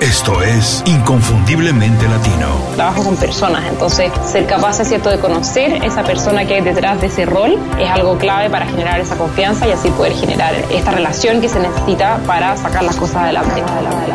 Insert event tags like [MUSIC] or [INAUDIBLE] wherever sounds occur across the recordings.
Esto es Inconfundiblemente Latino. Trabajo con personas, entonces ser capaz, es cierto, de conocer esa persona que hay detrás de ese rol es algo clave para generar esa confianza y así poder generar esta relación que se necesita para sacar las cosas adelante.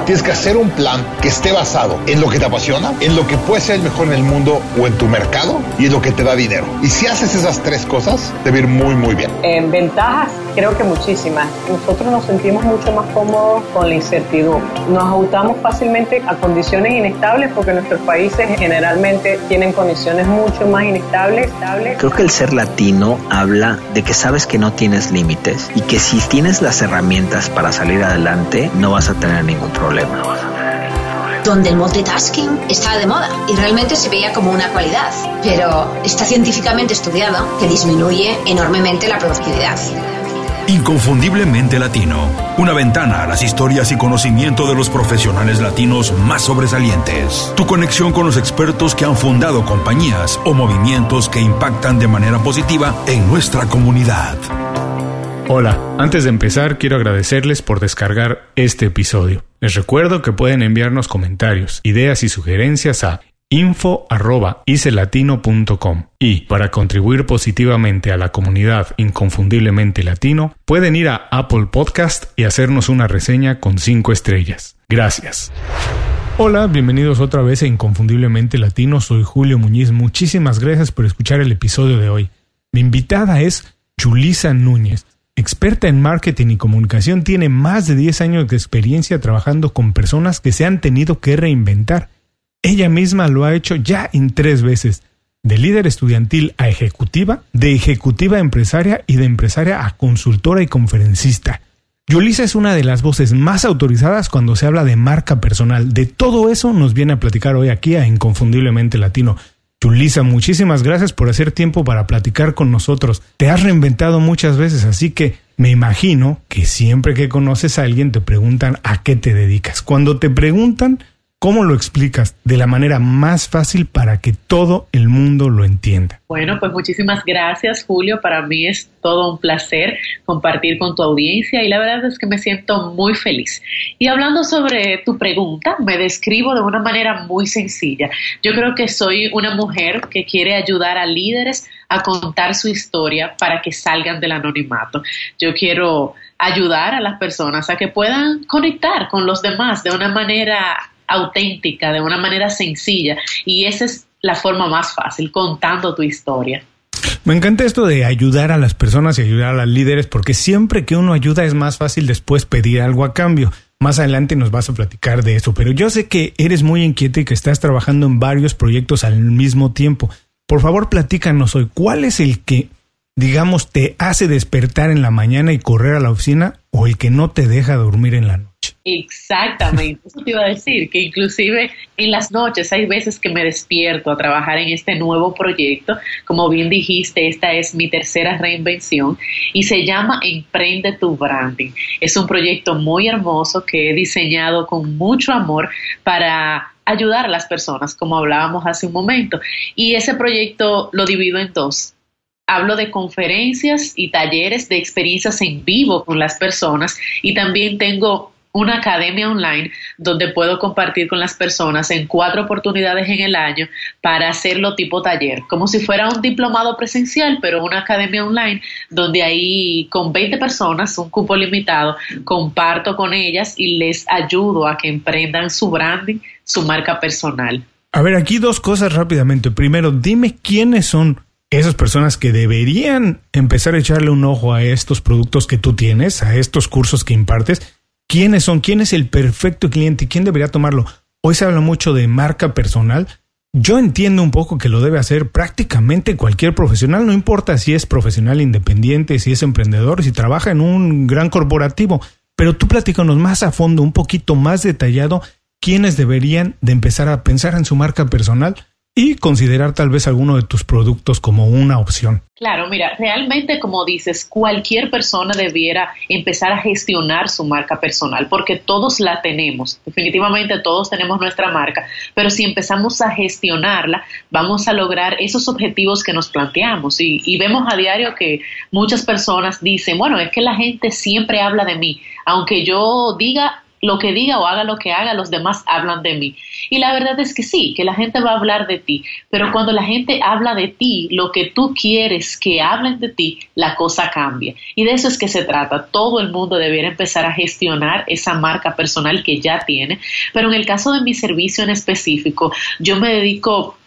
Tienes que hacer un plan que esté basado en lo que te apasiona, en lo que puede ser el mejor en el mundo o en tu mercado y en lo que te da dinero. Y si haces esas tres cosas, te va a ir muy, muy bien. En ventajas, creo que muchísimas. Nosotros nos sentimos mucho más cómodos con la incertidumbre. Nos ajustamos fácilmente a condiciones inestables porque nuestros países generalmente tienen condiciones mucho más inestables. Creo que el ser latino habla de que sabes que no tienes límites y que si tienes las herramientas para salir adelante no vas a tener ningún problema. donde el multitasking estaba de moda y realmente se veía como una cualidad, pero está científicamente estudiado que disminuye enormemente la productividad. Inconfundiblemente Latino. Una ventana a las historias y conocimiento de los profesionales latinos más sobresalientes. Tu conexión con los expertos que han fundado compañías o movimientos que impactan de manera positiva en nuestra comunidad. Hola, antes de empezar quiero agradecerles por descargar este episodio. Les recuerdo que pueden enviarnos comentarios, ideas y sugerencias a info.icelatino.com y para contribuir positivamente a la comunidad inconfundiblemente latino pueden ir a Apple Podcast y hacernos una reseña con 5 estrellas. Gracias. Hola, bienvenidos otra vez a Inconfundiblemente Latino, soy Julio Muñiz, muchísimas gracias por escuchar el episodio de hoy. Mi invitada es Julisa Núñez. Experta en marketing y comunicación, tiene más de 10 años de experiencia trabajando con personas que se han tenido que reinventar ella misma lo ha hecho ya en tres veces, de líder estudiantil a ejecutiva, de ejecutiva a empresaria y de empresaria a consultora y conferencista. Yulisa es una de las voces más autorizadas cuando se habla de marca personal. De todo eso nos viene a platicar hoy aquí a Inconfundiblemente Latino. Yulisa, muchísimas gracias por hacer tiempo para platicar con nosotros. Te has reinventado muchas veces, así que me imagino que siempre que conoces a alguien te preguntan a qué te dedicas. Cuando te preguntan, ¿Cómo lo explicas de la manera más fácil para que todo el mundo lo entienda? Bueno, pues muchísimas gracias Julio. Para mí es todo un placer compartir con tu audiencia y la verdad es que me siento muy feliz. Y hablando sobre tu pregunta, me describo de una manera muy sencilla. Yo creo que soy una mujer que quiere ayudar a líderes a contar su historia para que salgan del anonimato. Yo quiero ayudar a las personas a que puedan conectar con los demás de una manera auténtica, de una manera sencilla. Y esa es la forma más fácil, contando tu historia. Me encanta esto de ayudar a las personas y ayudar a los líderes, porque siempre que uno ayuda es más fácil después pedir algo a cambio. Más adelante nos vas a platicar de eso, pero yo sé que eres muy inquieta y que estás trabajando en varios proyectos al mismo tiempo. Por favor, platícanos hoy, ¿cuál es el que, digamos, te hace despertar en la mañana y correr a la oficina o el que no te deja dormir en la noche? Exactamente, eso te iba a decir, que inclusive en las noches hay veces que me despierto a trabajar en este nuevo proyecto, como bien dijiste, esta es mi tercera reinvención y se llama Emprende tu Branding. Es un proyecto muy hermoso que he diseñado con mucho amor para ayudar a las personas, como hablábamos hace un momento. Y ese proyecto lo divido en dos hablo de conferencias y talleres de experiencias en vivo con las personas y también tengo una academia online donde puedo compartir con las personas en cuatro oportunidades en el año para hacerlo tipo taller, como si fuera un diplomado presencial, pero una academia online donde ahí con 20 personas, un cupo limitado, comparto con ellas y les ayudo a que emprendan su branding, su marca personal. A ver, aquí dos cosas rápidamente. Primero, dime quiénes son esas personas que deberían empezar a echarle un ojo a estos productos que tú tienes, a estos cursos que impartes quiénes son, quién es el perfecto cliente, quién debería tomarlo. Hoy se habla mucho de marca personal. Yo entiendo un poco que lo debe hacer prácticamente cualquier profesional, no importa si es profesional independiente, si es emprendedor, si trabaja en un gran corporativo, pero tú platícanos más a fondo, un poquito más detallado, quiénes deberían de empezar a pensar en su marca personal y considerar tal vez alguno de tus productos como una opción. Claro, mira, realmente como dices, cualquier persona debiera empezar a gestionar su marca personal porque todos la tenemos, definitivamente todos tenemos nuestra marca, pero si empezamos a gestionarla, vamos a lograr esos objetivos que nos planteamos y, vemos a diario que muchas personas dicen, bueno, es que la gente siempre habla de mí, aunque yo diga lo que diga o haga lo que haga, los demás hablan de mí. Y la verdad es que sí, que la gente va a hablar de ti, pero cuando la gente habla de ti, lo que tú quieres que hablen de ti, la cosa cambia. Y de eso es que se trata. Todo el mundo debiera empezar a gestionar esa marca personal que ya tiene, pero en el caso de mi servicio en específico, yo me dedico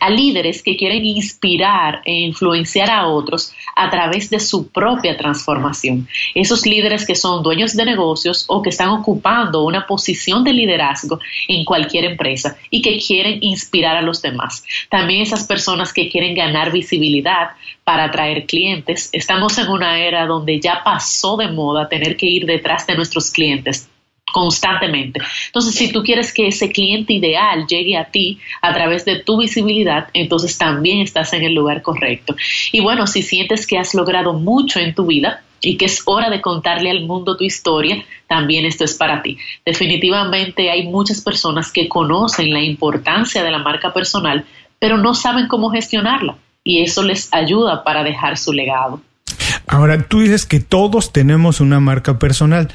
a líderes que quieren inspirar e influenciar a otros a través de su propia transformación. Esos líderes que son dueños de negocios o que están ocupando una posición de liderazgo en cualquier empresa y que quieren inspirar a los demás. También esas personas que quieren ganar visibilidad para atraer clientes. Estamos en una era donde ya pasó de moda tener que ir detrás de nuestros clientes constantemente. Entonces, si tú quieres que ese cliente ideal llegue a ti a través de tu visibilidad, entonces también estás en el lugar correcto. Y bueno, si sientes que has logrado mucho en tu vida, y que es hora de contarle al mundo tu historia, también esto es para ti. Definitivamente hay muchas personas que conocen la importancia de la marca personal, pero no saben cómo gestionarla y eso les ayuda para dejar su legado. Ahora, tú dices que todos tenemos una marca personal.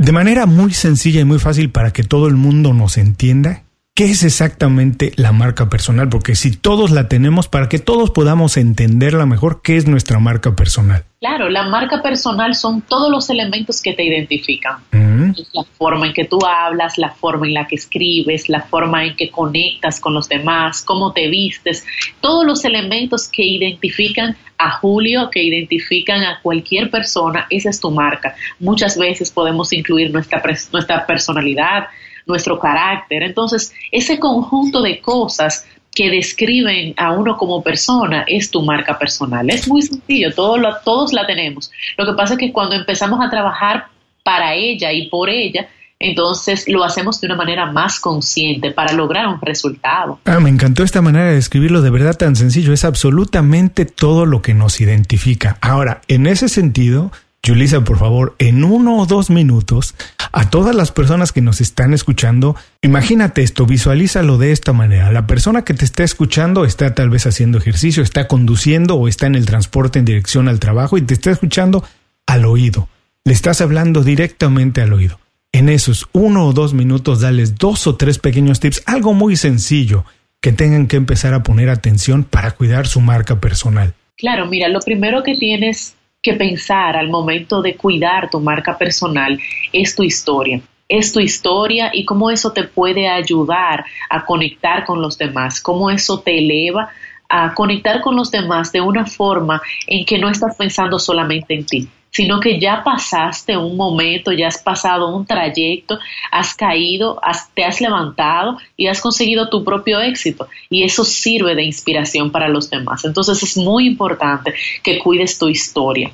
De manera muy sencilla y muy fácil para que todo el mundo nos entienda, ¿qué es exactamente la marca personal? Porque si todos la tenemos, para que todos podamos entenderla mejor, ¿qué es nuestra marca personal? Claro, la marca personal son todos los elementos que te identifican. La forma en que tú hablas, la forma en la que escribes, la forma en que conectas con los demás, cómo te vistes, todos los elementos que identifican a Julio, que identifican a cualquier persona, esa es tu marca. Muchas veces podemos incluir nuestra, nuestra personalidad, nuestro carácter. Entonces, ese conjunto de cosas que describen a uno como persona es tu marca personal. Es muy sencillo, todos, todos la tenemos. Lo que pasa es que cuando empezamos a trabajar para ella y por ella, entonces lo hacemos de una manera más consciente para lograr un resultado. Ah, me encantó esta manera de describirlo de verdad tan sencillo. Es absolutamente todo lo que nos identifica. Ahora, en ese sentido, Julissa, por favor, en uno o dos minutos, a todas las personas que nos están escuchando, imagínate esto, visualízalo de esta manera. La persona que te está escuchando está tal vez haciendo ejercicio, está conduciendo o está en el transporte en dirección al trabajo y te está escuchando al oído. Le estás hablando directamente al oído. En esos uno o dos minutos, dales dos o tres pequeños tips, algo muy sencillo, que tengan que empezar a poner atención para cuidar su marca personal. Claro, mira, lo primero que tienes que pensar al momento de cuidar tu marca personal es tu historia. Es tu historia y cómo eso te puede ayudar a conectar con los demás, cómo eso te eleva a conectar con los demás de una forma en que no estás pensando solamente en ti, sino que ya pasaste un momento, ya has pasado un trayecto, has caído, te has levantado y has conseguido tu propio éxito. Y eso sirve de inspiración para los demás. Entonces es muy importante que cuides tu historia.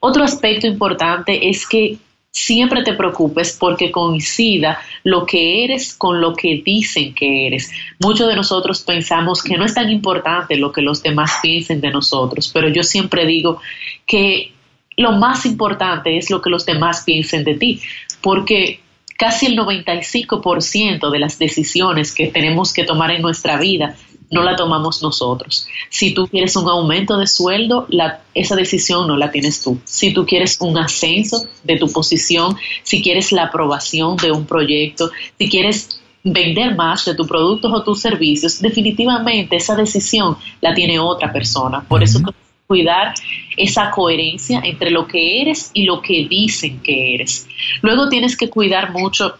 Otro aspecto importante es que siempre te preocupes porque coincida lo que eres con lo que dicen que eres. Muchos de nosotros pensamos que no es tan importante lo que los demás piensen de nosotros, pero yo siempre digo que lo más importante es lo que los demás piensen de ti, porque casi el 95% de las decisiones que tenemos que tomar en nuestra vida no la tomamos nosotros. Si tú quieres un aumento de sueldo, esa decisión no la tienes tú. Si tú quieres un ascenso de tu posición, si quieres la aprobación de un proyecto, si quieres vender más de tus productos o tus servicios, definitivamente esa decisión la tiene otra persona. Por eso cuidar esa coherencia entre lo que eres y lo que dicen que eres. Luego tienes que cuidar mucho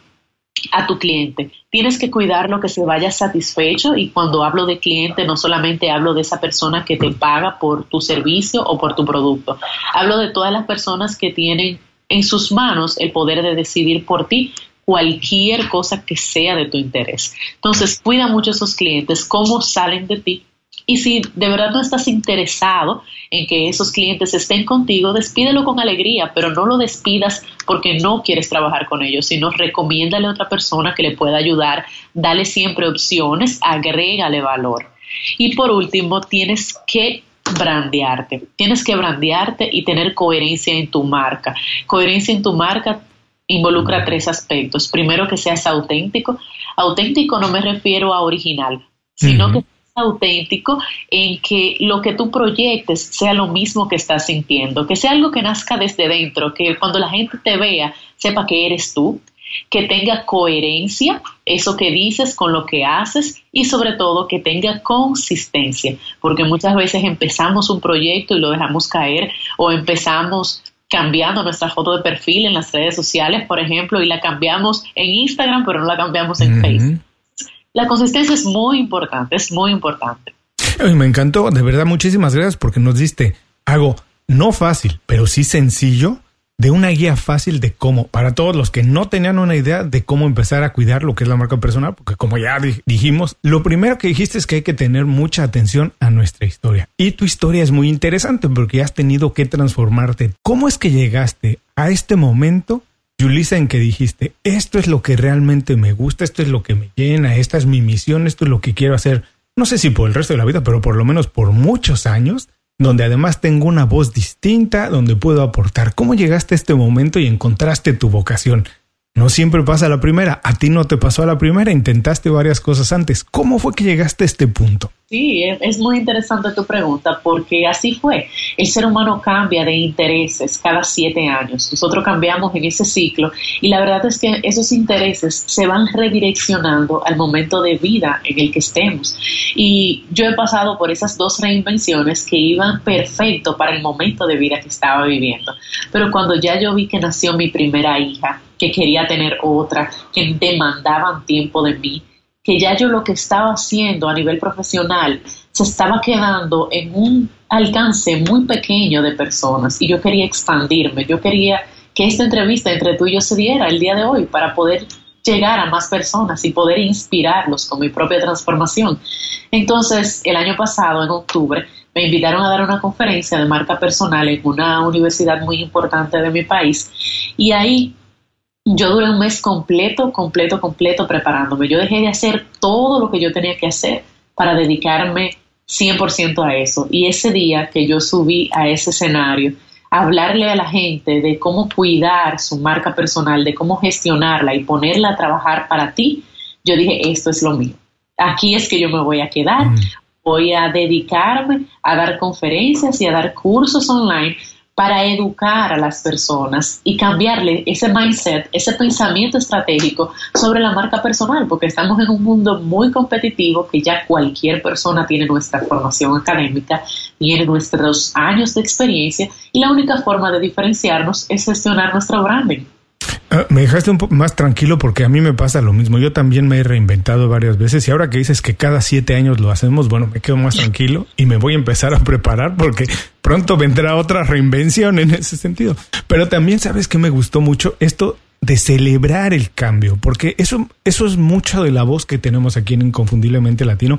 a tu cliente. Tienes que cuidar lo que se vaya satisfecho y cuando hablo de cliente no solamente hablo de esa persona que te paga por tu servicio o por tu producto. Hablo de todas las personas que tienen en sus manos el poder de decidir por ti cualquier cosa que sea de tu interés. Entonces, cuida mucho a esos clientes, cómo salen de ti y si de verdad no estás interesado en que esos clientes estén contigo, despídelo con alegría, pero no lo despidas porque no quieres trabajar con ellos, sino recomiéndale a otra persona que le pueda ayudar, dale siempre opciones, agrégale valor. Y por último, tienes que brandearte. Tienes que brandearte y tener coherencia en tu marca. Coherencia en tu marca involucra tres aspectos. Primero, que seas auténtico. Auténtico no me refiero a original, sino que auténtico en que lo que tú proyectes sea lo mismo que estás sintiendo, que sea algo que nazca desde dentro, que cuando la gente te vea sepa que eres tú, que tenga coherencia, eso que dices con lo que haces y sobre todo que tenga consistencia, porque muchas veces empezamos un proyecto y lo dejamos caer o empezamos cambiando nuestra foto de perfil en las redes sociales, por ejemplo, y la cambiamos en Instagram, pero no la cambiamos en Facebook. La consistencia es muy importante, es muy importante. me encantó, de verdad, muchísimas gracias porque nos diste algo no fácil, pero sí sencillo de una guía fácil de cómo, para todos los que no tenían una idea de cómo empezar a cuidar lo que es la marca personal, porque como ya dijimos, lo primero que dijiste es que hay que tener mucha atención a nuestra historia. Y tu historia es muy interesante porque has tenido que transformarte. ¿Cómo es que llegaste a este momento, Julissa, en que dijiste, esto es lo que realmente me gusta, esto es lo que me llena, esta es mi misión, esto es lo que quiero hacer? No sé si por el resto de la vida, pero por lo menos por muchos años donde además tengo una voz distinta, donde puedo aportar. ¿Cómo llegaste a este momento y encontraste tu vocación? No siempre pasa la primera, a ti no te pasó a la primera, intentaste varias cosas antes. ¿Cómo fue que llegaste a este punto? Sí, es muy interesante tu pregunta porque así fue. El ser humano cambia de intereses cada siete años. Nosotros cambiamos en ese ciclo y la verdad es que esos intereses se van redireccionando al momento de vida en el que estemos. Y yo he pasado por esas dos reinvenciones que iban perfecto para el momento de vida que estaba viviendo. Pero cuando ya yo vi que nació mi primera hija, que quería tener otra, que demandaban tiempo de mí, que ya yo lo que estaba haciendo a nivel profesional se estaba quedando en un alcance muy pequeño de personas y yo quería expandirme, yo quería que esta entrevista entre tú y yo se diera el día de hoy para poder llegar a más personas y poder inspirarlos con mi propia transformación. Entonces, el año pasado, en octubre, me invitaron a dar una conferencia de marca personal en una universidad muy importante de mi país y ahí yo duré un mes completo, completo, completo preparándome. Yo dejé de hacer todo lo que yo tenía que hacer para dedicarme 100% a eso. Y ese día que yo subí a ese escenario, hablarle a la gente de cómo cuidar su marca personal, de cómo gestionarla y ponerla a trabajar para ti, yo dije, esto es lo mío. Aquí es que yo me voy a quedar. Mm. Voy a dedicarme a dar conferencias y a dar cursos online para educar a las personas y cambiarle ese mindset, ese pensamiento estratégico sobre la marca personal, porque estamos en un mundo muy competitivo que ya cualquier persona tiene nuestra formación académica, tiene nuestros años de experiencia y la única forma de diferenciarnos es gestionar nuestro branding. Ah, me dejaste un poco más tranquilo porque a mí me pasa lo mismo. Yo también me he reinventado varias veces y ahora que dices que cada siete años lo hacemos, bueno, me quedo más tranquilo y me voy a empezar a preparar porque pronto vendrá otra reinvención en ese sentido. Pero también sabes que me gustó mucho esto de celebrar el cambio, porque eso, eso es mucho de la voz que tenemos aquí en Inconfundiblemente Latino,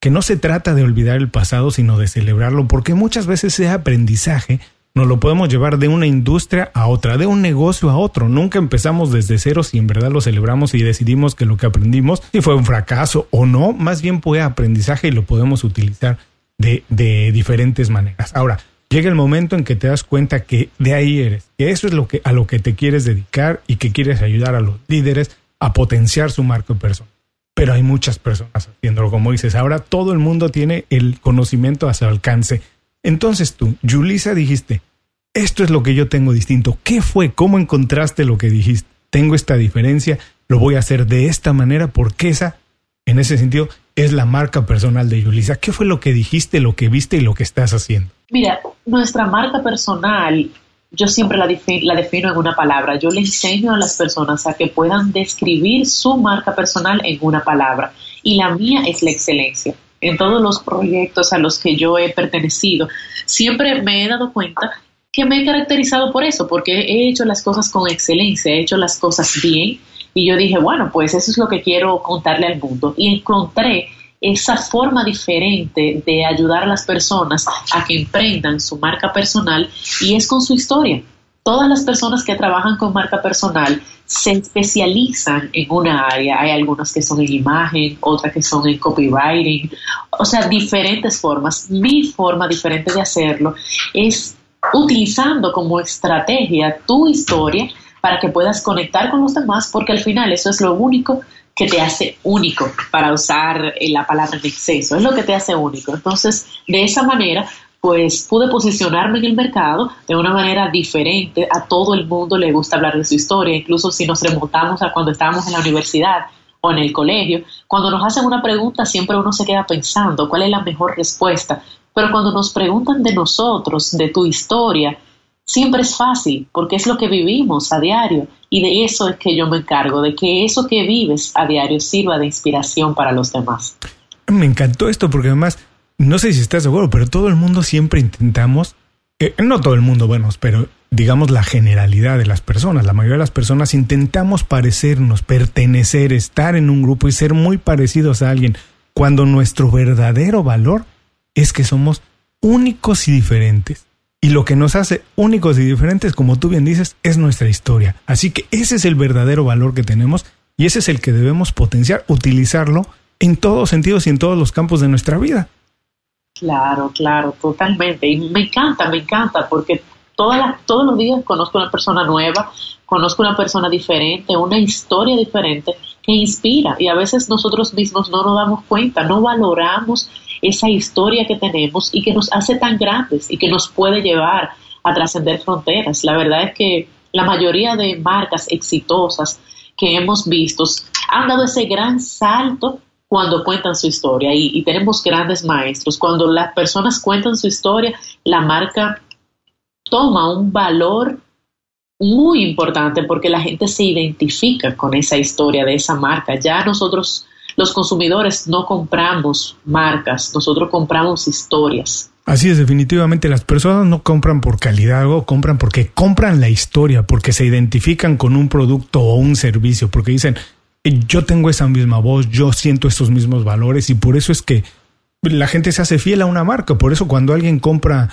que no se trata de olvidar el pasado, sino de celebrarlo, porque muchas veces ese aprendizaje nos lo podemos llevar de una industria a otra, de un negocio a otro. Nunca empezamos desde cero si en verdad lo celebramos y decidimos que lo que aprendimos, si fue un fracaso o no, más bien fue aprendizaje y lo podemos utilizar de, diferentes maneras. Ahora, llega el momento en que te das cuenta que de ahí eres, que eso es lo que, a lo que te quieres dedicar y que quieres ayudar a los líderes a potenciar su marco personal. Pero hay muchas personas haciéndolo, como dices. Ahora todo el mundo tiene el conocimiento a su alcance entonces tú, Julisa, dijiste, esto es lo que yo tengo distinto. ¿Qué fue? ¿Cómo encontraste lo que dijiste? Tengo esta diferencia, lo voy a hacer de esta manera porque esa, en ese sentido, es la marca personal de Julisa. ¿Qué fue lo que dijiste, lo que viste y lo que estás haciendo? Mira, nuestra marca personal, yo siempre la, la defino en una palabra. Yo le enseño a las personas a que puedan describir su marca personal en una palabra. Y la mía es la excelencia en todos los proyectos a los que yo he pertenecido, siempre me he dado cuenta que me he caracterizado por eso, porque he hecho las cosas con excelencia, he hecho las cosas bien y yo dije, bueno, pues eso es lo que quiero contarle al mundo. Y encontré esa forma diferente de ayudar a las personas a que emprendan su marca personal y es con su historia. Todas las personas que trabajan con marca personal se especializan en una área. Hay algunas que son en imagen, otras que son en copywriting, o sea, diferentes formas. Mi forma diferente de hacerlo es utilizando como estrategia tu historia para que puedas conectar con los demás, porque al final eso es lo único que te hace único, para usar la palabra en exceso, es lo que te hace único. Entonces, de esa manera pues pude posicionarme en el mercado de una manera diferente. A todo el mundo le gusta hablar de su historia, incluso si nos remontamos a cuando estábamos en la universidad o en el colegio. Cuando nos hacen una pregunta siempre uno se queda pensando cuál es la mejor respuesta, pero cuando nos preguntan de nosotros, de tu historia, siempre es fácil porque es lo que vivimos a diario y de eso es que yo me encargo, de que eso que vives a diario sirva de inspiración para los demás. Me encantó esto porque además, no sé si estás acuerdo, pero todo el mundo siempre intentamos, eh, no todo el mundo, bueno, pero digamos la generalidad de las personas, la mayoría de las personas intentamos parecernos, pertenecer, estar en un grupo y ser muy parecidos a alguien, cuando nuestro verdadero valor es que somos únicos y diferentes. Y lo que nos hace únicos y diferentes, como tú bien dices, es nuestra historia. Así que ese es el verdadero valor que tenemos y ese es el que debemos potenciar, utilizarlo en todos sentidos y en todos los campos de nuestra vida. Claro, claro, totalmente. Y me encanta, me encanta, porque todos los días conozco una persona nueva, conozco una persona diferente, una historia diferente que inspira. Y a veces nosotros mismos no nos damos cuenta, no valoramos esa historia que tenemos y que nos hace tan grandes y que nos puede llevar a trascender fronteras. La verdad es que la mayoría de marcas exitosas que hemos visto han dado ese gran salto cuando cuentan su historia y, tenemos grandes maestros. Cuando las personas cuentan su historia, la marca toma un valor muy importante porque la gente se identifica con esa historia de esa marca. Ya nosotros los consumidores no compramos marcas, nosotros compramos historias. Así es, definitivamente las personas no compran por calidad o compran porque compran la historia, porque se identifican con un producto o un servicio, porque dicen, yo tengo esa misma voz, yo siento estos mismos valores y por eso es que la gente se hace fiel a una marca. Por eso cuando alguien compra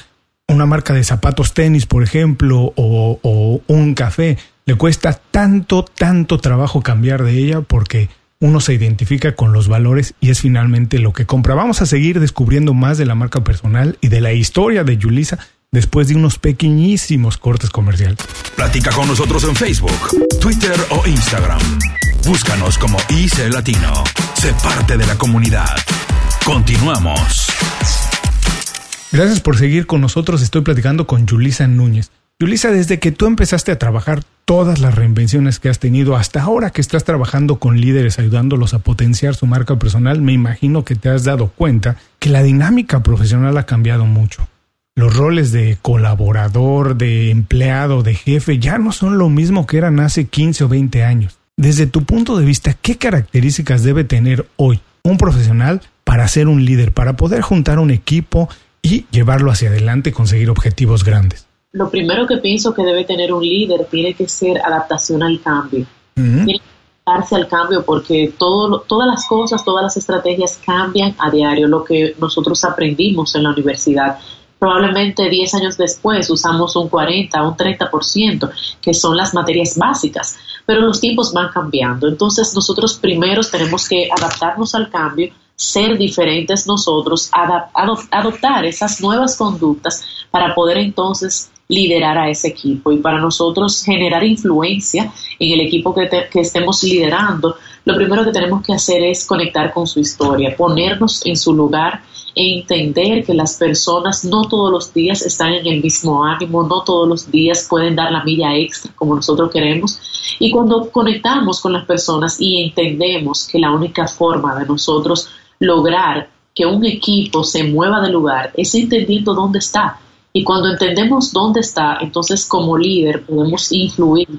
una marca de zapatos tenis, por ejemplo, o, o un café, le cuesta tanto, tanto trabajo cambiar de ella porque uno se identifica con los valores y es finalmente lo que compra. Vamos a seguir descubriendo más de la marca personal y de la historia de Yulisa después de unos pequeñísimos cortes comerciales. Platica con nosotros en Facebook, Twitter o Instagram. Búscanos como IC Latino. Sé parte de la comunidad. Continuamos. Gracias por seguir con nosotros. Estoy platicando con Yulisa Núñez. Yulisa, desde que tú empezaste a trabajar todas las reinvenciones que has tenido hasta ahora que estás trabajando con líderes ayudándolos a potenciar su marca personal, me imagino que te has dado cuenta que la dinámica profesional ha cambiado mucho. Los roles de colaborador, de empleado, de jefe ya no son lo mismo que eran hace 15 o 20 años. Desde tu punto de vista, ¿qué características debe tener hoy un profesional para ser un líder, para poder juntar un equipo y llevarlo hacia adelante y conseguir objetivos grandes? lo primero que pienso que debe tener un líder tiene que ser adaptación al cambio. Tiene que adaptarse al cambio porque todo, todas las cosas, todas las estrategias cambian a diario, lo que nosotros aprendimos en la universidad. Probablemente 10 años después usamos un 40, un 30%, que son las materias básicas, pero los tiempos van cambiando. Entonces nosotros primero tenemos que adaptarnos al cambio, ser diferentes nosotros, adoptar esas nuevas conductas para poder entonces liderar a ese equipo y para nosotros generar influencia en el equipo que, que estemos liderando, lo primero que tenemos que hacer es conectar con su historia, ponernos en su lugar entender que las personas no todos los días están en el mismo ánimo, no todos los días pueden dar la milla extra como nosotros queremos. Y cuando conectamos con las personas y entendemos que la única forma de nosotros lograr que un equipo se mueva de lugar es entendiendo dónde está, y cuando entendemos dónde está, entonces como líder podemos influir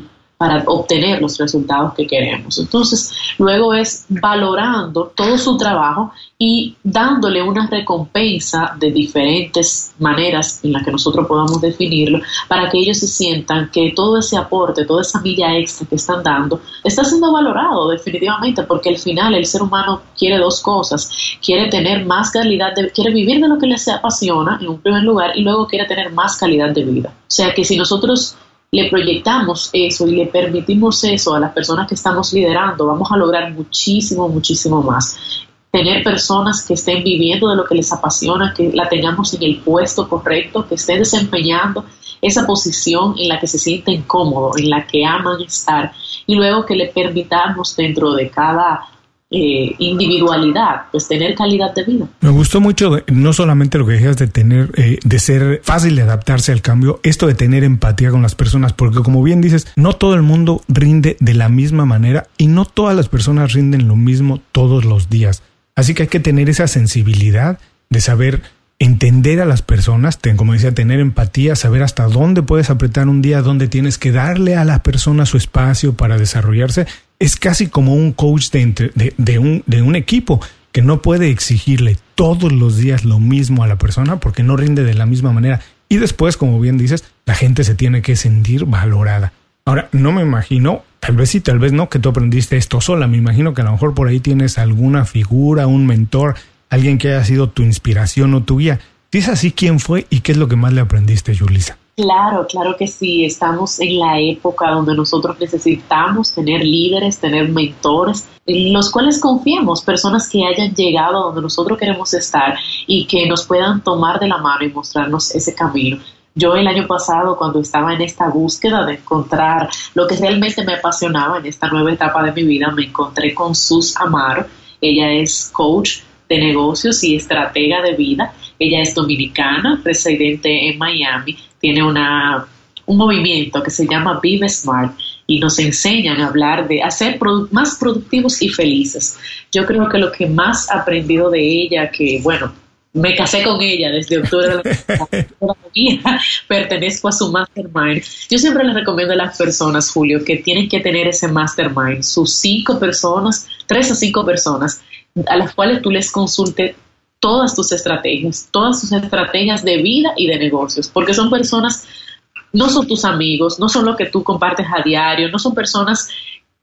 para obtener los resultados que queremos. Entonces, luego es valorando todo su trabajo y dándole una recompensa de diferentes maneras en las que nosotros podamos definirlo para que ellos se sientan que todo ese aporte, toda esa milla extra que están dando, está siendo valorado definitivamente porque al final el ser humano quiere dos cosas, quiere tener más calidad, de, quiere vivir de lo que le apasiona en un primer lugar y luego quiere tener más calidad de vida. O sea que si nosotros le proyectamos eso y le permitimos eso a las personas que estamos liderando, vamos a lograr muchísimo, muchísimo más. Tener personas que estén viviendo de lo que les apasiona, que la tengamos en el puesto correcto, que estén desempeñando esa posición en la que se sienten cómodos, en la que aman estar, y luego que le permitamos dentro de cada eh, individualidad, pues tener calidad de vida. Me gustó mucho no solamente lo que decías de tener, eh, de ser fácil de adaptarse al cambio, esto de tener empatía con las personas, porque como bien dices, no todo el mundo rinde de la misma manera y no todas las personas rinden lo mismo todos los días. Así que hay que tener esa sensibilidad de saber entender a las personas, como decía, tener empatía, saber hasta dónde puedes apretar un día, dónde tienes que darle a la persona su espacio para desarrollarse. Es casi como un coach de, de, un, de un equipo que no puede exigirle todos los días lo mismo a la persona porque no rinde de la misma manera. Y después, como bien dices, la gente se tiene que sentir valorada. Ahora, no me imagino, tal vez sí, tal vez no, que tú aprendiste esto sola. Me imagino que a lo mejor por ahí tienes alguna figura, un mentor, alguien que haya sido tu inspiración o tu guía. Si es así, ¿quién fue y qué es lo que más le aprendiste, Julisa? Claro, claro que sí. Estamos en la época donde nosotros necesitamos tener líderes, tener mentores, en los cuales confiemos, personas que hayan llegado a donde nosotros queremos estar y que nos puedan tomar de la mano y mostrarnos ese camino. Yo el año pasado, cuando estaba en esta búsqueda de encontrar lo que realmente me apasionaba en esta nueva etapa de mi vida, me encontré con Sus Amaro. Ella es coach de negocios y estratega de vida. Ella es dominicana, residente en Miami. Tiene una, un movimiento que se llama Vive Smart y nos enseñan a hablar de hacer más productivos y felices. Yo creo que lo que más he aprendido de ella, que bueno, me casé con ella desde octubre de la [LAUGHS] pertenezco a su mastermind. Yo siempre les recomiendo a las personas, Julio, que tienen que tener ese mastermind, sus cinco personas, tres a cinco personas, a las cuales tú les consultes todas tus estrategias, todas tus estrategias de vida y de negocios, porque son personas, no son tus amigos, no son lo que tú compartes a diario, no son personas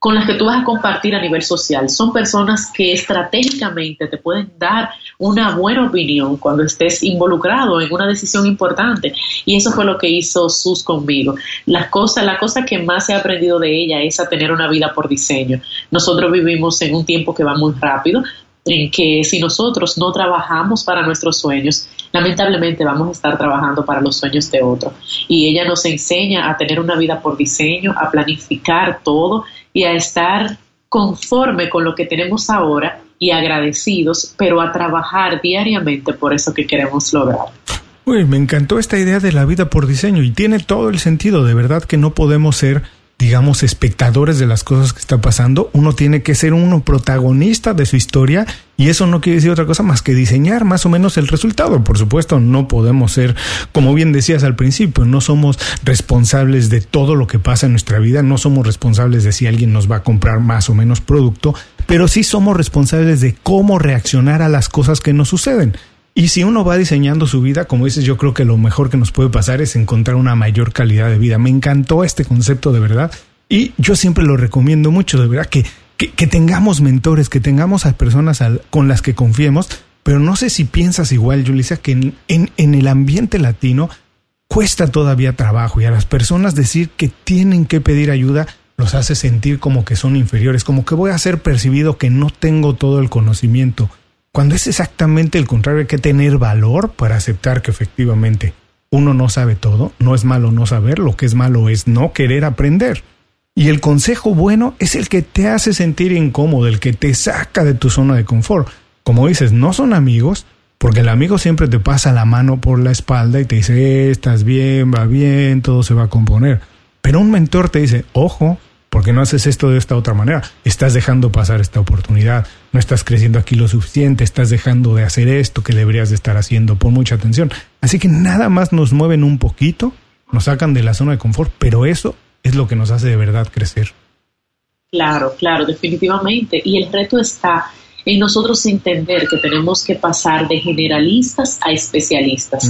con las que tú vas a compartir a nivel social. Son personas que estratégicamente te pueden dar una buena opinión cuando estés involucrado en una decisión importante. Y eso fue lo que hizo Sus conmigo. La cosa, la cosa que más he aprendido de ella es a tener una vida por diseño. Nosotros vivimos en un tiempo que va muy rápido, en que si nosotros no trabajamos para nuestros sueños, lamentablemente vamos a estar trabajando para los sueños de otro. Y ella nos enseña a tener una vida por diseño, a planificar todo y a estar conforme con lo que tenemos ahora y agradecidos, pero a trabajar diariamente por eso que queremos lograr. Uy, me encantó esta idea de la vida por diseño y tiene todo el sentido, de verdad que no podemos ser digamos, espectadores de las cosas que está pasando, uno tiene que ser uno protagonista de su historia y eso no quiere decir otra cosa más que diseñar más o menos el resultado. Por supuesto, no podemos ser, como bien decías al principio, no somos responsables de todo lo que pasa en nuestra vida, no somos responsables de si alguien nos va a comprar más o menos producto, pero sí somos responsables de cómo reaccionar a las cosas que nos suceden. Y si uno va diseñando su vida, como dices, yo creo que lo mejor que nos puede pasar es encontrar una mayor calidad de vida. Me encantó este concepto de verdad y yo siempre lo recomiendo mucho, de verdad, que, que, tengamos mentores, que tengamos a personas con las que confiemos, pero no sé si piensas igual, Julissa, que en, en, en el ambiente latino cuesta todavía trabajo y a las personas decir que tienen que pedir ayuda los hace sentir como que son inferiores, como que voy a ser percibido que no tengo todo el conocimiento cuando es exactamente el contrario, hay que tener valor para aceptar que efectivamente uno no sabe todo, no es malo no saber, lo que es malo es no querer aprender. Y el consejo bueno es el que te hace sentir incómodo, el que te saca de tu zona de confort. Como dices, no son amigos, porque el amigo siempre te pasa la mano por la espalda y te dice, eh, estás bien, va bien, todo se va a componer. Pero un mentor te dice, ojo, ¿Por qué no haces esto de esta otra manera? Estás dejando pasar esta oportunidad, no estás creciendo aquí lo suficiente, estás dejando de hacer esto que deberías de estar haciendo, por mucha atención. Así que nada más nos mueven un poquito, nos sacan de la zona de confort, pero eso es lo que nos hace de verdad crecer. Claro, claro, definitivamente. Y el reto está en nosotros entender que tenemos que pasar de generalistas a especialistas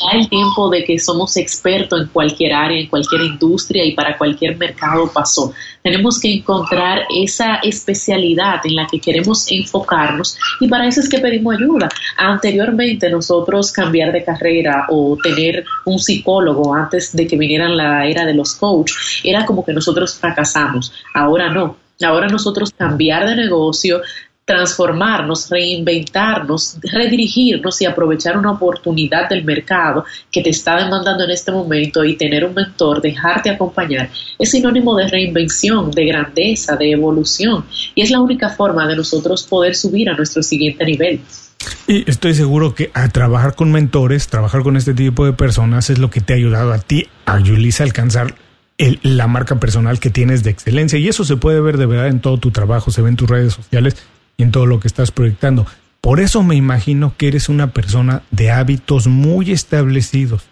ya el tiempo de que somos expertos en cualquier área, en cualquier industria y para cualquier mercado pasó. Tenemos que encontrar esa especialidad en la que queremos enfocarnos y para eso es que pedimos ayuda. Anteriormente nosotros cambiar de carrera o tener un psicólogo antes de que vinieran la era de los coach era como que nosotros fracasamos. Ahora no. Ahora nosotros cambiar de negocio, transformarnos, reinventarnos, redirigirnos y aprovechar una oportunidad del mercado que te está demandando en este momento y tener un mentor, dejarte acompañar, es sinónimo de reinvención, de grandeza, de evolución y es la única forma de nosotros poder subir a nuestro siguiente nivel. Y estoy seguro que a trabajar con mentores, trabajar con este tipo de personas es lo que te ha ayudado a ti, a Yulisa, a alcanzar la marca personal que tienes de excelencia. Y eso se puede ver de verdad en todo tu trabajo, se ve en tus redes sociales y en todo lo que estás proyectando. Por eso me imagino que eres una persona de hábitos muy establecidos.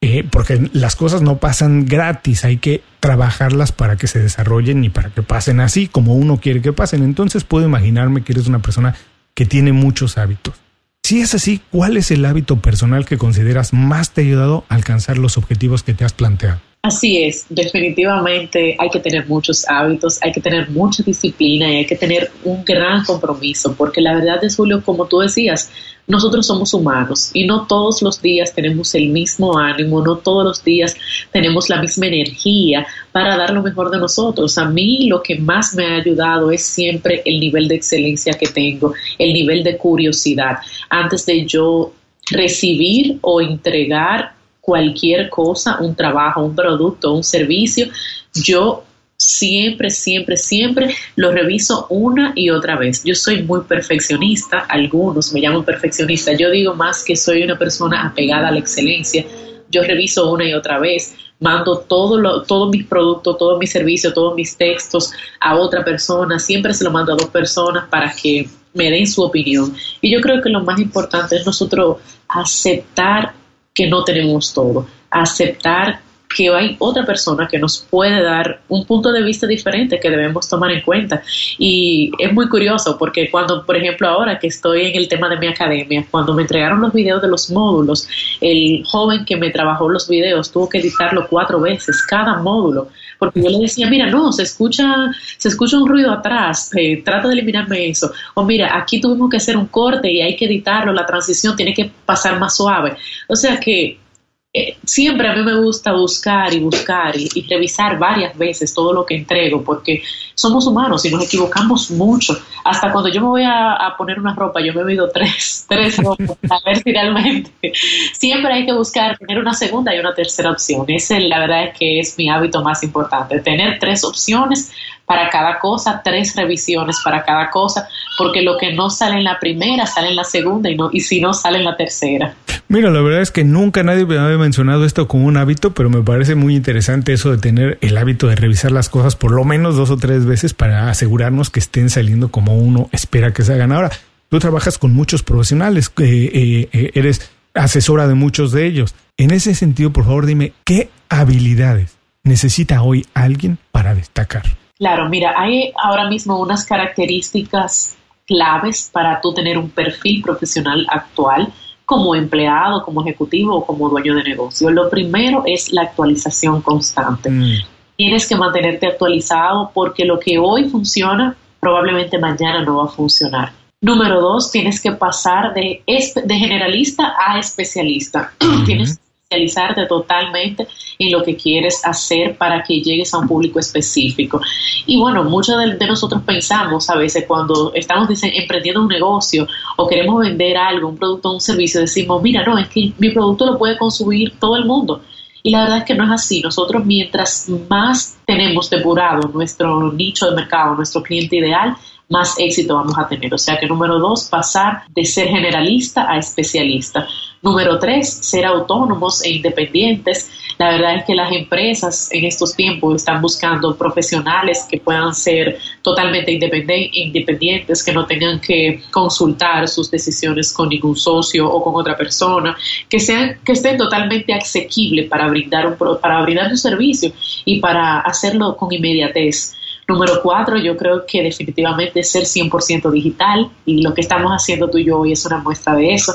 Eh, porque las cosas no pasan gratis, hay que trabajarlas para que se desarrollen y para que pasen así como uno quiere que pasen. Entonces puedo imaginarme que eres una persona que tiene muchos hábitos. Si es así, ¿cuál es el hábito personal que consideras más te ha ayudado a alcanzar los objetivos que te has planteado? Así es, definitivamente hay que tener muchos hábitos, hay que tener mucha disciplina y hay que tener un gran compromiso, porque la verdad es, Julio, como tú decías, nosotros somos humanos y no todos los días tenemos el mismo ánimo, no todos los días tenemos la misma energía para dar lo mejor de nosotros. A mí lo que más me ha ayudado es siempre el nivel de excelencia que tengo, el nivel de curiosidad. Antes de yo recibir o entregar cualquier cosa, un trabajo, un producto, un servicio, yo siempre, siempre, siempre lo reviso una y otra vez. Yo soy muy perfeccionista, algunos me llaman perfeccionista, yo digo más que soy una persona apegada a la excelencia. Yo reviso una y otra vez, mando todo todos mis productos, todos mis servicios, todos mis textos a otra persona, siempre se lo mando a dos personas para que me den su opinión. Y yo creo que lo más importante es nosotros aceptar que no tenemos todo, aceptar que hay otra persona que nos puede dar un punto de vista diferente que debemos tomar en cuenta. Y es muy curioso porque cuando, por ejemplo, ahora que estoy en el tema de mi academia, cuando me entregaron los videos de los módulos, el joven que me trabajó los videos tuvo que editarlo cuatro veces, cada módulo, porque yo le decía, mira, no, se escucha, se escucha un ruido atrás, eh, trata de eliminarme eso, o mira, aquí tuvimos que hacer un corte y hay que editarlo, la transición tiene que pasar más suave. O sea que eh, siempre a mí me gusta buscar y buscar y, revisar varias veces todo lo que entrego, porque somos humanos y nos equivocamos mucho. Hasta cuando yo me voy a, poner una ropa, yo me he ido tres, [LAUGHS] tres ropas a ver si realmente. [LAUGHS] Siempre hay que buscar tener una segunda y una tercera opción. Ese, la verdad es que es mi hábito más importante, tener tres opciones para cada cosa, tres revisiones para cada cosa, porque lo que no sale en la primera sale en la segunda y, no, y si no sale en la tercera. Mira, la verdad es que nunca nadie me había mencionado esto como un hábito, pero me parece muy interesante eso de tener el hábito de revisar las cosas por lo menos dos o tres veces para asegurarnos que estén saliendo como uno espera que se hagan. Ahora, tú trabajas con muchos profesionales, eh, eh, eh, eres asesora de muchos de ellos. En ese sentido, por favor, dime, ¿qué habilidades necesita hoy alguien para destacar? Claro, mira, hay ahora mismo unas características claves para tú tener un perfil profesional actual como empleado, como ejecutivo o como dueño de negocio. Lo primero es la actualización constante. Mm. Tienes que mantenerte actualizado porque lo que hoy funciona probablemente mañana no va a funcionar. Número dos, tienes que pasar de, de generalista a especialista. [CLEARS THROAT] Tienes especializarte totalmente en lo que quieres hacer para que llegues a un público específico. Y bueno, muchos de, nosotros pensamos a veces cuando estamos emprendiendo un negocio o queremos vender algo, un producto o un servicio, decimos, mira, no, es que mi producto lo puede consumir todo el mundo. Y la verdad es que no es así. Nosotros mientras más tenemos depurado nuestro nicho de mercado, nuestro cliente ideal, más éxito vamos a tener. O sea que número dos, pasar de ser generalista a especialista. Número tres, ser autónomos e independientes. La verdad es que las empresas en estos tiempos están buscando profesionales que puedan ser totalmente independientes, que no tengan que consultar sus decisiones con ningún socio o con otra persona, que sean, que estén totalmente asequibles para brindar un, para brindar un servicio y para hacerlo con inmediatez. Número cuatro, yo creo que definitivamente ser 100% digital y lo que estamos haciendo tú y yo hoy es una muestra de eso.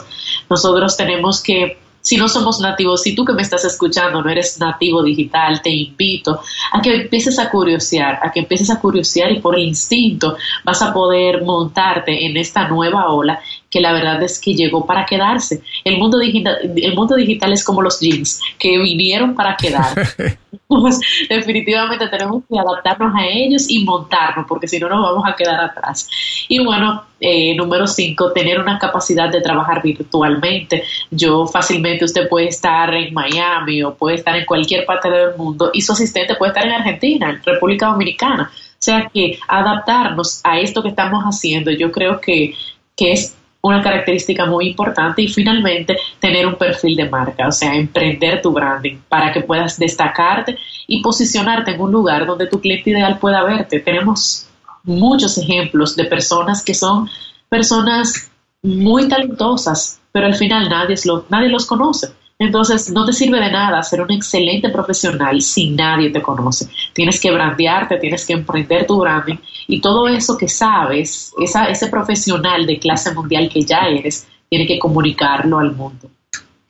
Nosotros tenemos que si no somos nativos, si tú que me estás escuchando no eres nativo digital, te invito a que empieces a curiosear, a que empieces a curiosear y por instinto vas a poder montarte en esta nueva ola que la verdad es que llegó para quedarse. El mundo digital, el mundo digital es como los jeans, que vinieron para quedar. [LAUGHS] pues, definitivamente tenemos que adaptarnos a ellos y montarnos, porque si no nos vamos a quedar atrás. Y bueno, eh, número cinco, tener una capacidad de trabajar virtualmente. Yo fácilmente usted puede estar en Miami o puede estar en cualquier parte del mundo y su asistente puede estar en Argentina, en República Dominicana. O sea que adaptarnos a esto que estamos haciendo, yo creo que, que es una característica muy importante y finalmente tener un perfil de marca, o sea, emprender tu branding para que puedas destacarte y posicionarte en un lugar donde tu cliente ideal pueda verte. Tenemos muchos ejemplos de personas que son personas muy talentosas, pero al final nadie, lo, nadie los conoce. Entonces, no te sirve de nada ser un excelente profesional si nadie te conoce. Tienes que brandearte, tienes que emprender tu branding y todo eso que sabes, esa, ese profesional de clase mundial que ya eres, tiene que comunicarlo al mundo.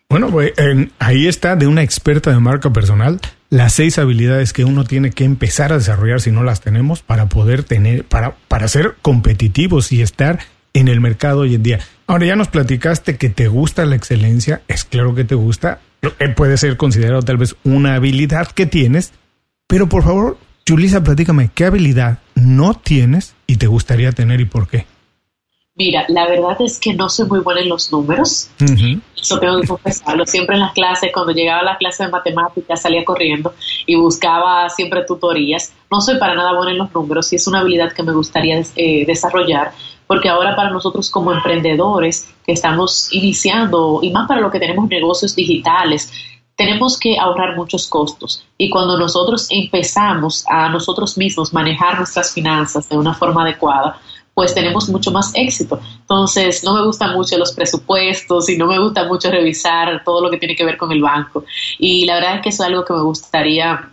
Bueno, pues ahí está de una experta de marca personal las seis habilidades que uno tiene que empezar a desarrollar si no las tenemos para poder tener, para, para ser competitivos y estar en el mercado hoy en día. Ahora ya nos platicaste que te gusta la excelencia, es claro que te gusta, eh, puede ser considerado tal vez una habilidad que tienes, pero por favor, Julisa, platícame, ¿qué habilidad no tienes y te gustaría tener y por qué? Mira, la verdad es que no soy muy buena en los números. Eso tengo que confesarlo. Siempre en las clases, cuando llegaba a la clase de matemáticas, salía corriendo y buscaba siempre tutorías. No soy para nada buena en los números y es una habilidad que me gustaría eh, desarrollar porque ahora para nosotros como emprendedores que estamos iniciando y más para lo que tenemos negocios digitales, tenemos que ahorrar muchos costos. Y cuando nosotros empezamos a nosotros mismos manejar nuestras finanzas de una forma adecuada, pues tenemos mucho más éxito. Entonces, no me gustan mucho los presupuestos y no me gusta mucho revisar todo lo que tiene que ver con el banco. Y la verdad es que eso es algo que me gustaría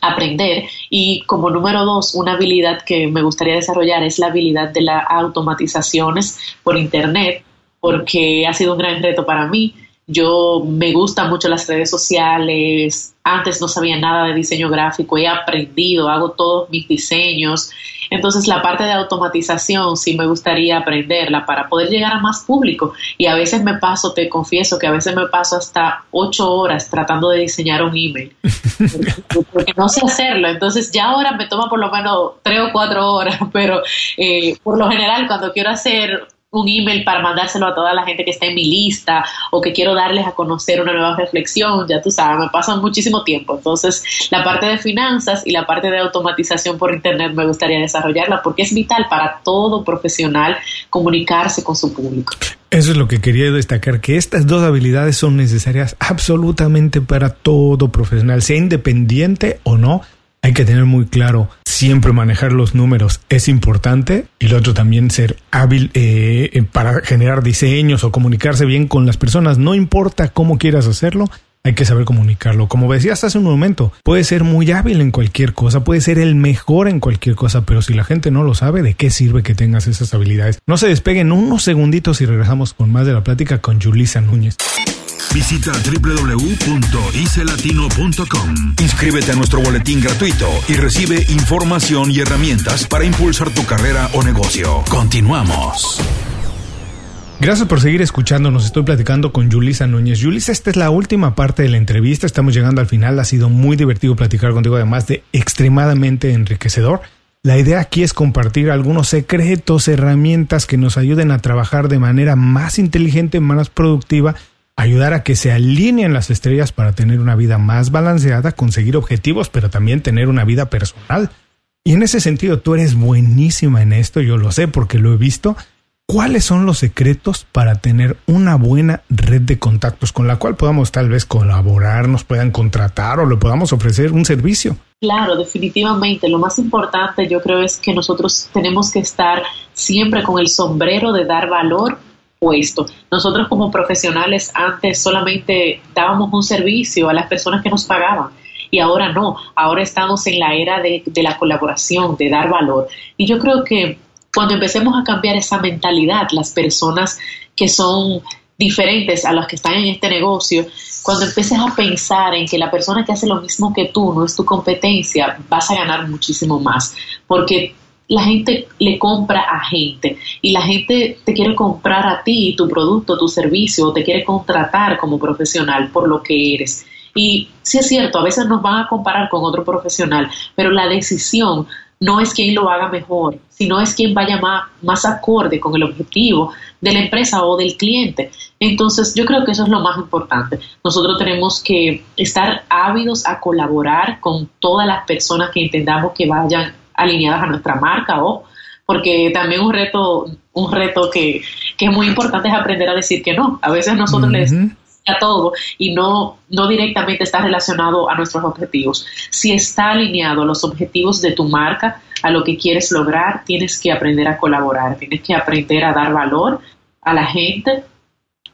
aprender. Y como número dos, una habilidad que me gustaría desarrollar es la habilidad de las automatizaciones por Internet, porque ha sido un gran reto para mí. Yo me gustan mucho las redes sociales. Antes no sabía nada de diseño gráfico, he aprendido, hago todos mis diseños entonces la parte de automatización sí me gustaría aprenderla para poder llegar a más público. Y a veces me paso, te confieso que a veces me paso hasta ocho horas tratando de diseñar un email. [LAUGHS] Porque, no sé hacerlo. Entonces ya ahora me toma por lo menos tres o cuatro horas, [LAUGHS] pero eh, por lo general cuando quiero hacer un email para mandárselo a toda la gente que está en mi lista o que quiero darles a conocer una nueva reflexión, ya tú sabes, me pasan muchísimo tiempo. Entonces, la parte de finanzas y la parte de automatización por Internet me gustaría desarrollarla porque es vital para todo profesional comunicarse con su público. Eso es lo que quería destacar, que estas dos habilidades son necesarias absolutamente para todo profesional, sea independiente o no, hay que tener muy claro, siempre manejar los números es importante y lo otro también ser hábil eh, eh, para generar diseños o comunicarse bien con las personas, no importa cómo quieras hacerlo. Hay que saber comunicarlo. Como decías hace un momento, puede ser muy hábil en cualquier cosa, puede ser el mejor en cualquier cosa, pero si la gente no lo sabe, ¿de qué sirve que tengas esas habilidades? No se despeguen unos segunditos y regresamos con más de la plática con Julisa Núñez. Visita www.icelatino.com. Inscríbete a nuestro boletín gratuito y recibe información y herramientas para impulsar tu carrera o negocio. Continuamos. Gracias por seguir escuchándonos. Estoy platicando con Julisa Núñez. Julisa, esta es la última parte de la entrevista. Estamos llegando al final. Ha sido muy divertido platicar contigo, además de extremadamente enriquecedor. La idea aquí es compartir algunos secretos, herramientas que nos ayuden a trabajar de manera más inteligente, más productiva ayudar a que se alineen las estrellas para tener una vida más balanceada, conseguir objetivos, pero también tener una vida personal. Y en ese sentido, tú eres buenísima en esto, yo lo sé porque lo he visto. ¿Cuáles son los secretos para tener una buena red de contactos con la cual podamos tal vez colaborar, nos puedan contratar o le podamos ofrecer un servicio? Claro, definitivamente. Lo más importante yo creo es que nosotros tenemos que estar siempre con el sombrero de dar valor nosotros como profesionales antes solamente dábamos un servicio a las personas que nos pagaban y ahora no, ahora estamos en la era de, de la colaboración, de dar valor. Y yo creo que cuando empecemos a cambiar esa mentalidad, las personas que son diferentes a las que están en este negocio, cuando empieces a pensar en que la persona que hace lo mismo que tú no es tu competencia, vas a ganar muchísimo más, porque la gente le compra a gente y la gente te quiere comprar a ti, tu producto, tu servicio, o te quiere contratar como profesional por lo que eres. Y sí es cierto, a veces nos van a comparar con otro profesional, pero la decisión no es quien lo haga mejor, sino es quien vaya más, más acorde con el objetivo de la empresa o del cliente. Entonces, yo creo que eso es lo más importante. Nosotros tenemos que estar ávidos a colaborar con todas las personas que entendamos que vayan alineadas a nuestra marca o porque también un reto, un reto que, que, es muy importante es aprender a decir que no. A veces nosotros les a todo y no, no directamente está relacionado a nuestros objetivos. Si está alineado a los objetivos de tu marca, a lo que quieres lograr, tienes que aprender a colaborar, tienes que aprender a dar valor a la gente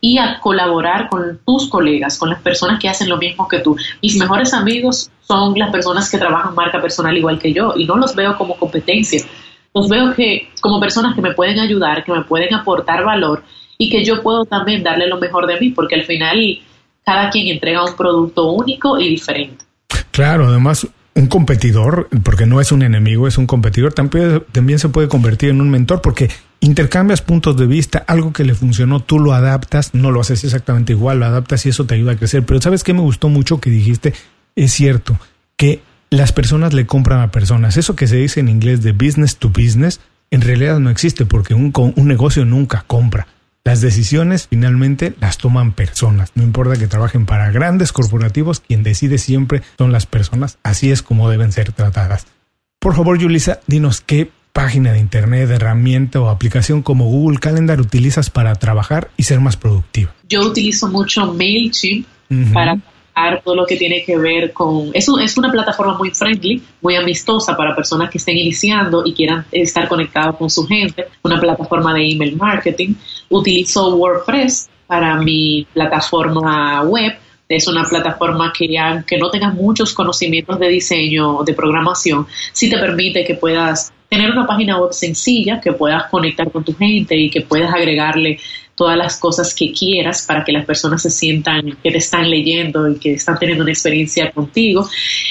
y a colaborar con tus colegas, con las personas que hacen lo mismo que tú. Mis mejores amigos son las personas que trabajan marca personal igual que yo y no los veo como competencia. Los veo que como personas que me pueden ayudar, que me pueden aportar valor y que yo puedo también darle lo mejor de mí, porque al final cada quien entrega un producto único y diferente. Claro, además un competidor, porque no es un enemigo, es un competidor, también, también se puede convertir en un mentor porque intercambias puntos de vista, algo que le funcionó, tú lo adaptas, no lo haces exactamente igual, lo adaptas y eso te ayuda a crecer. Pero ¿sabes qué me gustó mucho que dijiste? Es cierto, que las personas le compran a personas. Eso que se dice en inglés de business to business, en realidad no existe porque un, un negocio nunca compra. Las decisiones finalmente las toman personas. No importa que trabajen para grandes corporativos, quien decide siempre son las personas. Así es como deben ser tratadas. Por favor, Yulisa, dinos qué página de internet, herramienta o aplicación como Google Calendar utilizas para trabajar y ser más productiva. Yo utilizo mucho MailChimp para todo lo que tiene que ver con... Es, es una plataforma muy friendly, muy amistosa para personas que estén iniciando y quieran estar conectados con su gente, una plataforma de email marketing. Utilizo WordPress para mi plataforma web. Es una plataforma que aunque no tengas muchos conocimientos de diseño, de programación, sí te permite que puedas tener una página web sencilla, que puedas conectar con tu gente y que puedas agregarle todas las cosas que quieras para que las personas se sientan que te están leyendo y que están teniendo una experiencia contigo.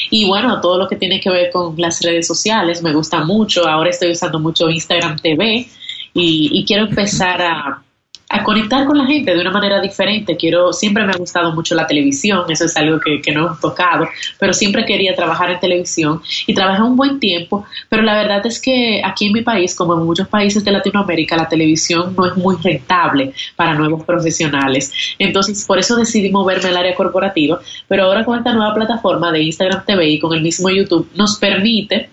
Y bueno, todo lo que tiene que ver con las redes sociales me gusta mucho. Ahora estoy usando mucho Instagram TV y, y quiero empezar a a conectar con la gente de una manera diferente. Quiero, siempre me ha gustado mucho la televisión, eso es algo que, que no hemos tocado, pero siempre quería trabajar en televisión y trabajé un buen tiempo, pero la verdad es que aquí en mi país, como en muchos países de Latinoamérica, la televisión no es muy rentable para nuevos profesionales. Entonces, por eso decidí moverme al área corporativa, pero ahora con esta nueva plataforma de Instagram TV y con el mismo YouTube nos permite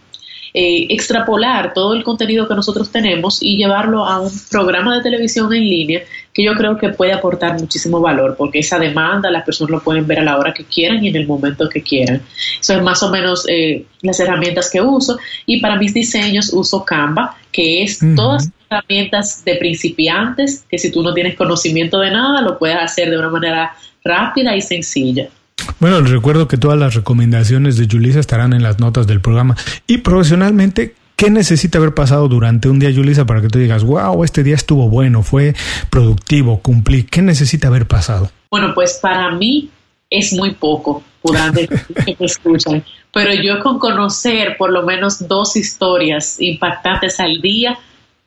eh, extrapolar todo el contenido que nosotros tenemos y llevarlo a un programa de televisión en línea que yo creo que puede aportar muchísimo valor, porque esa demanda las personas lo pueden ver a la hora que quieran y en el momento que quieran. Eso es más o menos eh, las herramientas que uso y para mis diseños uso Canva, que es todas las herramientas de principiantes, que si tú no tienes conocimiento de nada, lo puedes hacer de una manera rápida y sencilla. Bueno, les recuerdo que todas las recomendaciones de Julissa estarán en las notas del programa. Y profesionalmente, ¿qué necesita haber pasado durante un día, Julissa, para que tú digas, wow, este día estuvo bueno, fue productivo, cumplí? ¿Qué necesita haber pasado? Bueno, pues para mí es muy poco, [LAUGHS] que me escuchan. Pero yo con conocer por lo menos dos historias impactantes al día,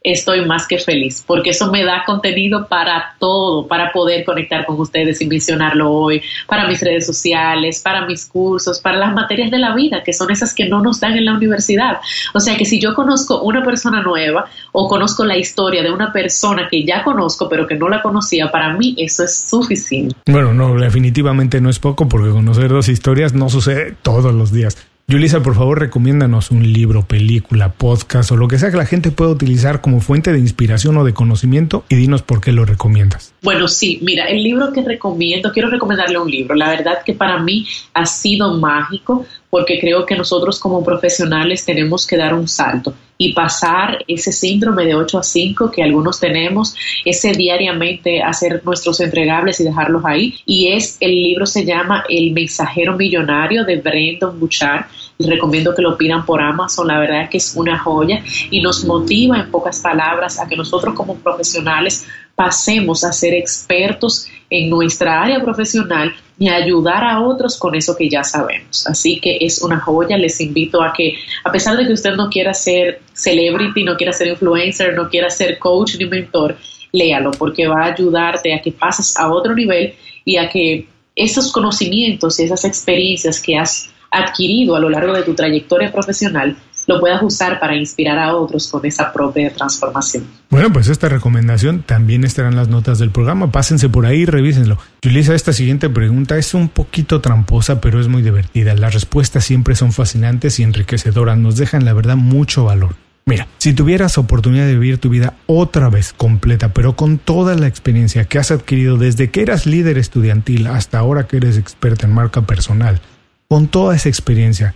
estoy más que feliz, porque eso me da contenido para todo, para poder conectar con ustedes y mencionarlo hoy, para mis redes sociales, para mis cursos, para las materias de la vida, que son esas que no nos dan en la universidad. O sea que si yo conozco una persona nueva o conozco la historia de una persona que ya conozco pero que no la conocía, para mí eso es suficiente. Bueno, no, definitivamente no es poco porque conocer dos historias no sucede todos los días. Yulisa, por favor, recomiéndanos un libro, película, podcast o lo que sea que la gente pueda utilizar como fuente de inspiración o de conocimiento y dinos por qué lo recomiendas. Bueno, sí, mira, el libro que recomiendo, quiero recomendarle un libro. La verdad que para mí ha sido mágico porque creo que nosotros como profesionales tenemos que dar un salto y pasar ese síndrome de 8 a 5 que algunos tenemos, ese diariamente hacer nuestros entregables y dejarlos ahí. Y es, el libro se llama El mensajero millonario de Brandon Bouchard. recomiendo que lo pidan por Amazon, la verdad que es una joya y nos motiva en pocas palabras a que nosotros como profesionales pasemos a ser expertos en nuestra área profesional ni ayudar a otros con eso que ya sabemos. Así que es una joya, les invito a que, a pesar de que usted no quiera ser celebrity, no quiera ser influencer, no quiera ser coach ni mentor, léalo porque va a ayudarte a que pases a otro nivel y a que esos conocimientos y esas experiencias que has adquirido a lo largo de tu trayectoria profesional lo puedas usar para inspirar a otros con esa propia transformación. Bueno, pues esta recomendación también estará en las notas del programa. Pásense por ahí, revísenlo. Julissa, esta siguiente pregunta es un poquito tramposa, pero es muy divertida. Las respuestas siempre son fascinantes y enriquecedoras. Nos dejan, la verdad, mucho valor. Mira, si tuvieras oportunidad de vivir tu vida otra vez completa, pero con toda la experiencia que has adquirido desde que eras líder estudiantil hasta ahora que eres experta en marca personal, con toda esa experiencia,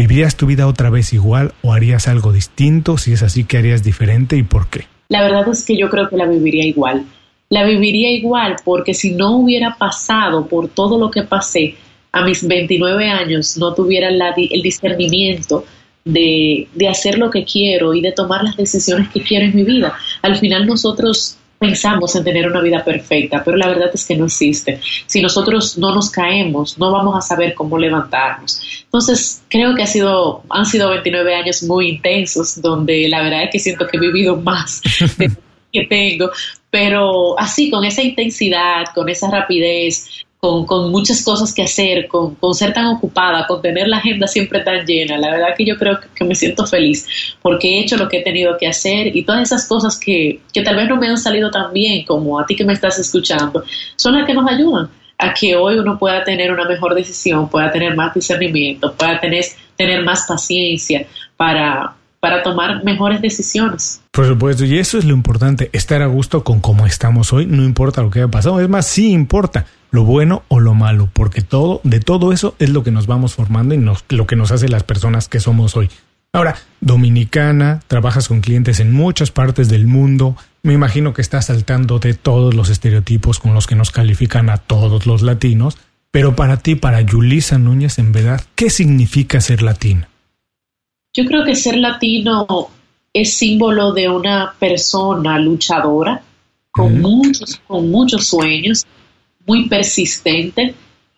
¿Vivirías tu vida otra vez igual o harías algo distinto? Si es así, ¿qué harías diferente y por qué? La verdad es que yo creo que la viviría igual. La viviría igual porque si no hubiera pasado por todo lo que pasé a mis 29 años, no tuviera el discernimiento de, de hacer lo que quiero y de tomar las decisiones que quiero en mi vida. Al final nosotros pensamos en tener una vida perfecta, pero la verdad es que no existe. Si nosotros no nos caemos, no vamos a saber cómo levantarnos. Entonces, creo que ha sido, han sido 29 años muy intensos, donde la verdad es que siento que he vivido más de que tengo, pero así, con esa intensidad, con esa rapidez, con, con, muchas cosas que hacer, con, con, ser tan ocupada, con tener la agenda siempre tan llena. La verdad que yo creo que, me siento feliz porque he hecho lo que he tenido que hacer y todas esas cosas que, que tal vez no me han salido tan bien como a ti que me estás escuchando, son las que nos ayudan a que hoy uno pueda tener una mejor decisión, pueda tener más discernimiento, pueda tener, tener más paciencia para, para tomar mejores decisiones. Por supuesto, y eso es lo importante, estar a gusto con cómo estamos hoy, no importa lo que haya pasado, es más, sí importa lo bueno o lo malo, porque todo, de todo eso es lo que nos vamos formando y nos, lo que nos hace las personas que somos hoy. Ahora, dominicana, trabajas con clientes en muchas partes del mundo, me imagino que estás saltando de todos los estereotipos con los que nos califican a todos los latinos, pero para ti, para Yulisa Núñez, en verdad, ¿qué significa ser latino? Yo creo que ser latino es símbolo de una persona luchadora, con, muchos, con muchos sueños, muy persistente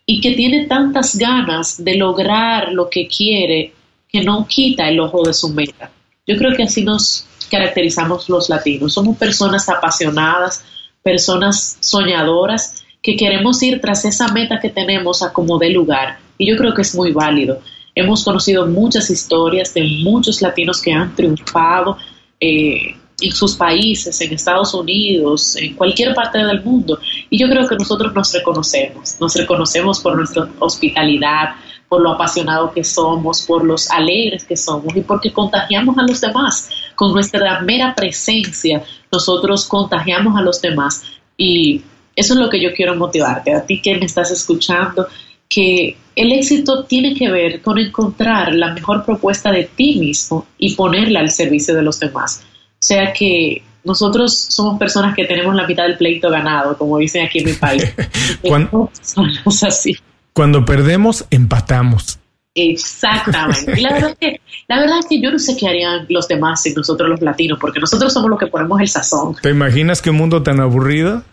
y que tiene tantas ganas de lograr lo que quiere que no quita el ojo de su meta. Yo creo que así nos caracterizamos los latinos. Somos personas apasionadas, personas soñadoras que queremos ir tras esa meta que tenemos a como de lugar. Y yo creo que es muy válido. Hemos conocido muchas historias de muchos latinos que han triunfado eh, en sus países, en Estados Unidos, en cualquier parte del mundo. Y yo creo que nosotros nos reconocemos, nos reconocemos por nuestra hospitalidad, por lo apasionado que somos, por los alegres que somos y porque contagiamos a los demás. Con nuestra mera presencia, nosotros contagiamos a los demás. Y eso es lo que yo quiero motivarte, a ti que me estás escuchando, que el éxito tiene que ver con encontrar la mejor propuesta de ti mismo y ponerla al servicio de los demás. O sea que nosotros somos personas que tenemos la mitad del pleito ganado, como dicen aquí en mi país. [LAUGHS] cuando, así. cuando perdemos, empatamos. Exactamente. Y la verdad, es que, la verdad es que yo no sé qué harían los demás y nosotros los latinos, porque nosotros somos los que ponemos el sazón. ¿Te imaginas qué mundo tan aburrido?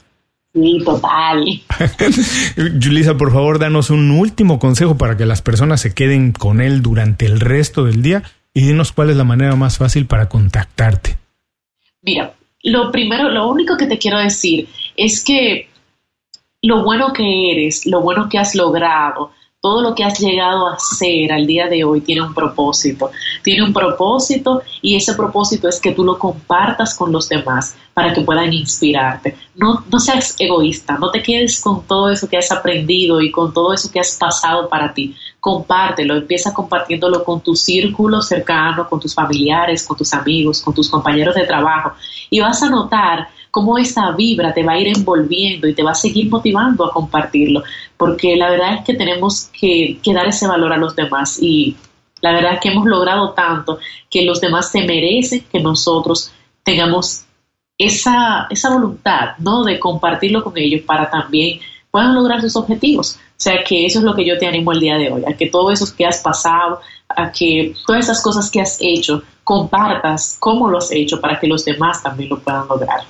Sí, total. [LAUGHS] Julisa, por favor, danos un último consejo para que las personas se queden con él durante el resto del día y dinos cuál es la manera más fácil para contactarte. Mira, lo primero, lo único que te quiero decir es que lo bueno que eres, lo bueno que has logrado, todo lo que has llegado a ser al día de hoy tiene un propósito. Tiene un propósito y ese propósito es que tú lo compartas con los demás para que puedan inspirarte. No, no seas egoísta, no te quedes con todo eso que has aprendido y con todo eso que has pasado para ti. Compártelo, empieza compartiéndolo con tu círculo cercano, con tus familiares, con tus amigos, con tus compañeros de trabajo y vas a notar cómo esa vibra te va a ir envolviendo y te va a seguir motivando a compartirlo, porque la verdad es que tenemos que, dar ese valor a los demás y la verdad es que hemos logrado tanto que los demás se merecen que nosotros tengamos esa, esa voluntad ¿no? de compartirlo con ellos para también puedan lograr sus objetivos. O sea que eso es lo que yo te animo el día de hoy, a que todo eso que has pasado, a que todas esas cosas que has hecho, compartas cómo lo has hecho para que los demás también lo puedan lograr.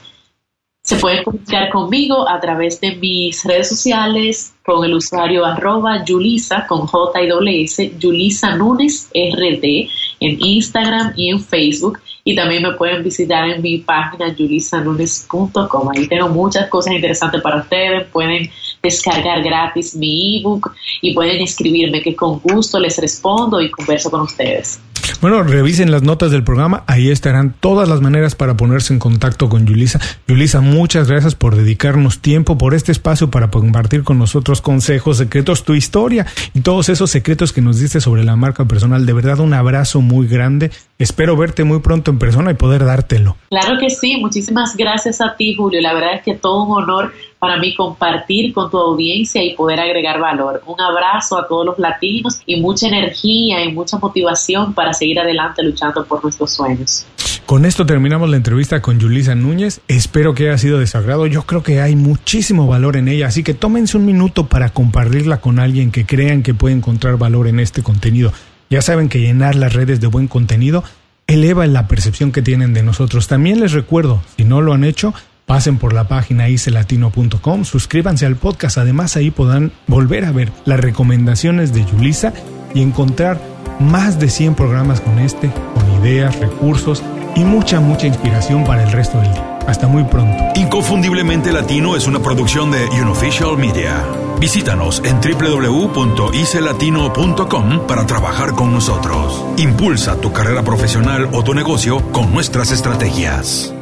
Se pueden comunicar conmigo a través de mis redes sociales con el usuario arroba Yulisa con J y S, Yulisa Nunes RD en Instagram y en Facebook. Y también me pueden visitar en mi página yulisanunes.com. Ahí tengo muchas cosas interesantes para ustedes. Pueden descargar gratis mi ebook y pueden escribirme que con gusto les respondo y converso con ustedes. Bueno, revisen las notas del programa, ahí estarán todas las maneras para ponerse en contacto con Yulisa. Yulisa, muchas gracias por dedicarnos tiempo, por este espacio para compartir con nosotros consejos, secretos, tu historia y todos esos secretos que nos diste sobre la marca personal. De verdad, un abrazo muy grande. Espero verte muy pronto en persona y poder dártelo. Claro que sí, muchísimas gracias a ti, Julio. La verdad es que todo un honor para mí compartir con tu audiencia y poder agregar valor. Un abrazo a todos los latinos y mucha energía y mucha motivación para seguir adelante luchando por nuestros sueños. Con esto terminamos la entrevista con Yulisa Núñez. Espero que haya sido de. Yo creo que hay muchísimo valor en ella, así que tómense un minuto para compartirla con alguien que crean que puede encontrar valor en este contenido. Ya saben que llenar las redes de buen contenido eleva la percepción que tienen de nosotros. También les recuerdo, si no lo han hecho, Pasen por la página icelatino.com, suscríbanse al podcast, además ahí podrán volver a ver las recomendaciones de Yulisa y encontrar más de 100 programas con este, con ideas, recursos y mucha, mucha inspiración para el resto del día. Hasta muy pronto. Inconfundiblemente Latino es una producción de Unofficial Media. Visítanos en www.icelatino.com para trabajar con nosotros. Impulsa tu carrera profesional o tu negocio con nuestras estrategias.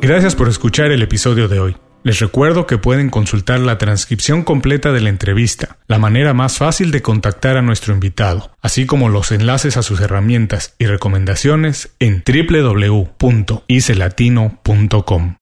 Gracias por escuchar el episodio de hoy. Les recuerdo que pueden consultar la transcripción completa de la entrevista, la manera más fácil de contactar a nuestro invitado, así como los enlaces a sus herramientas y recomendaciones en www.icelatino.com.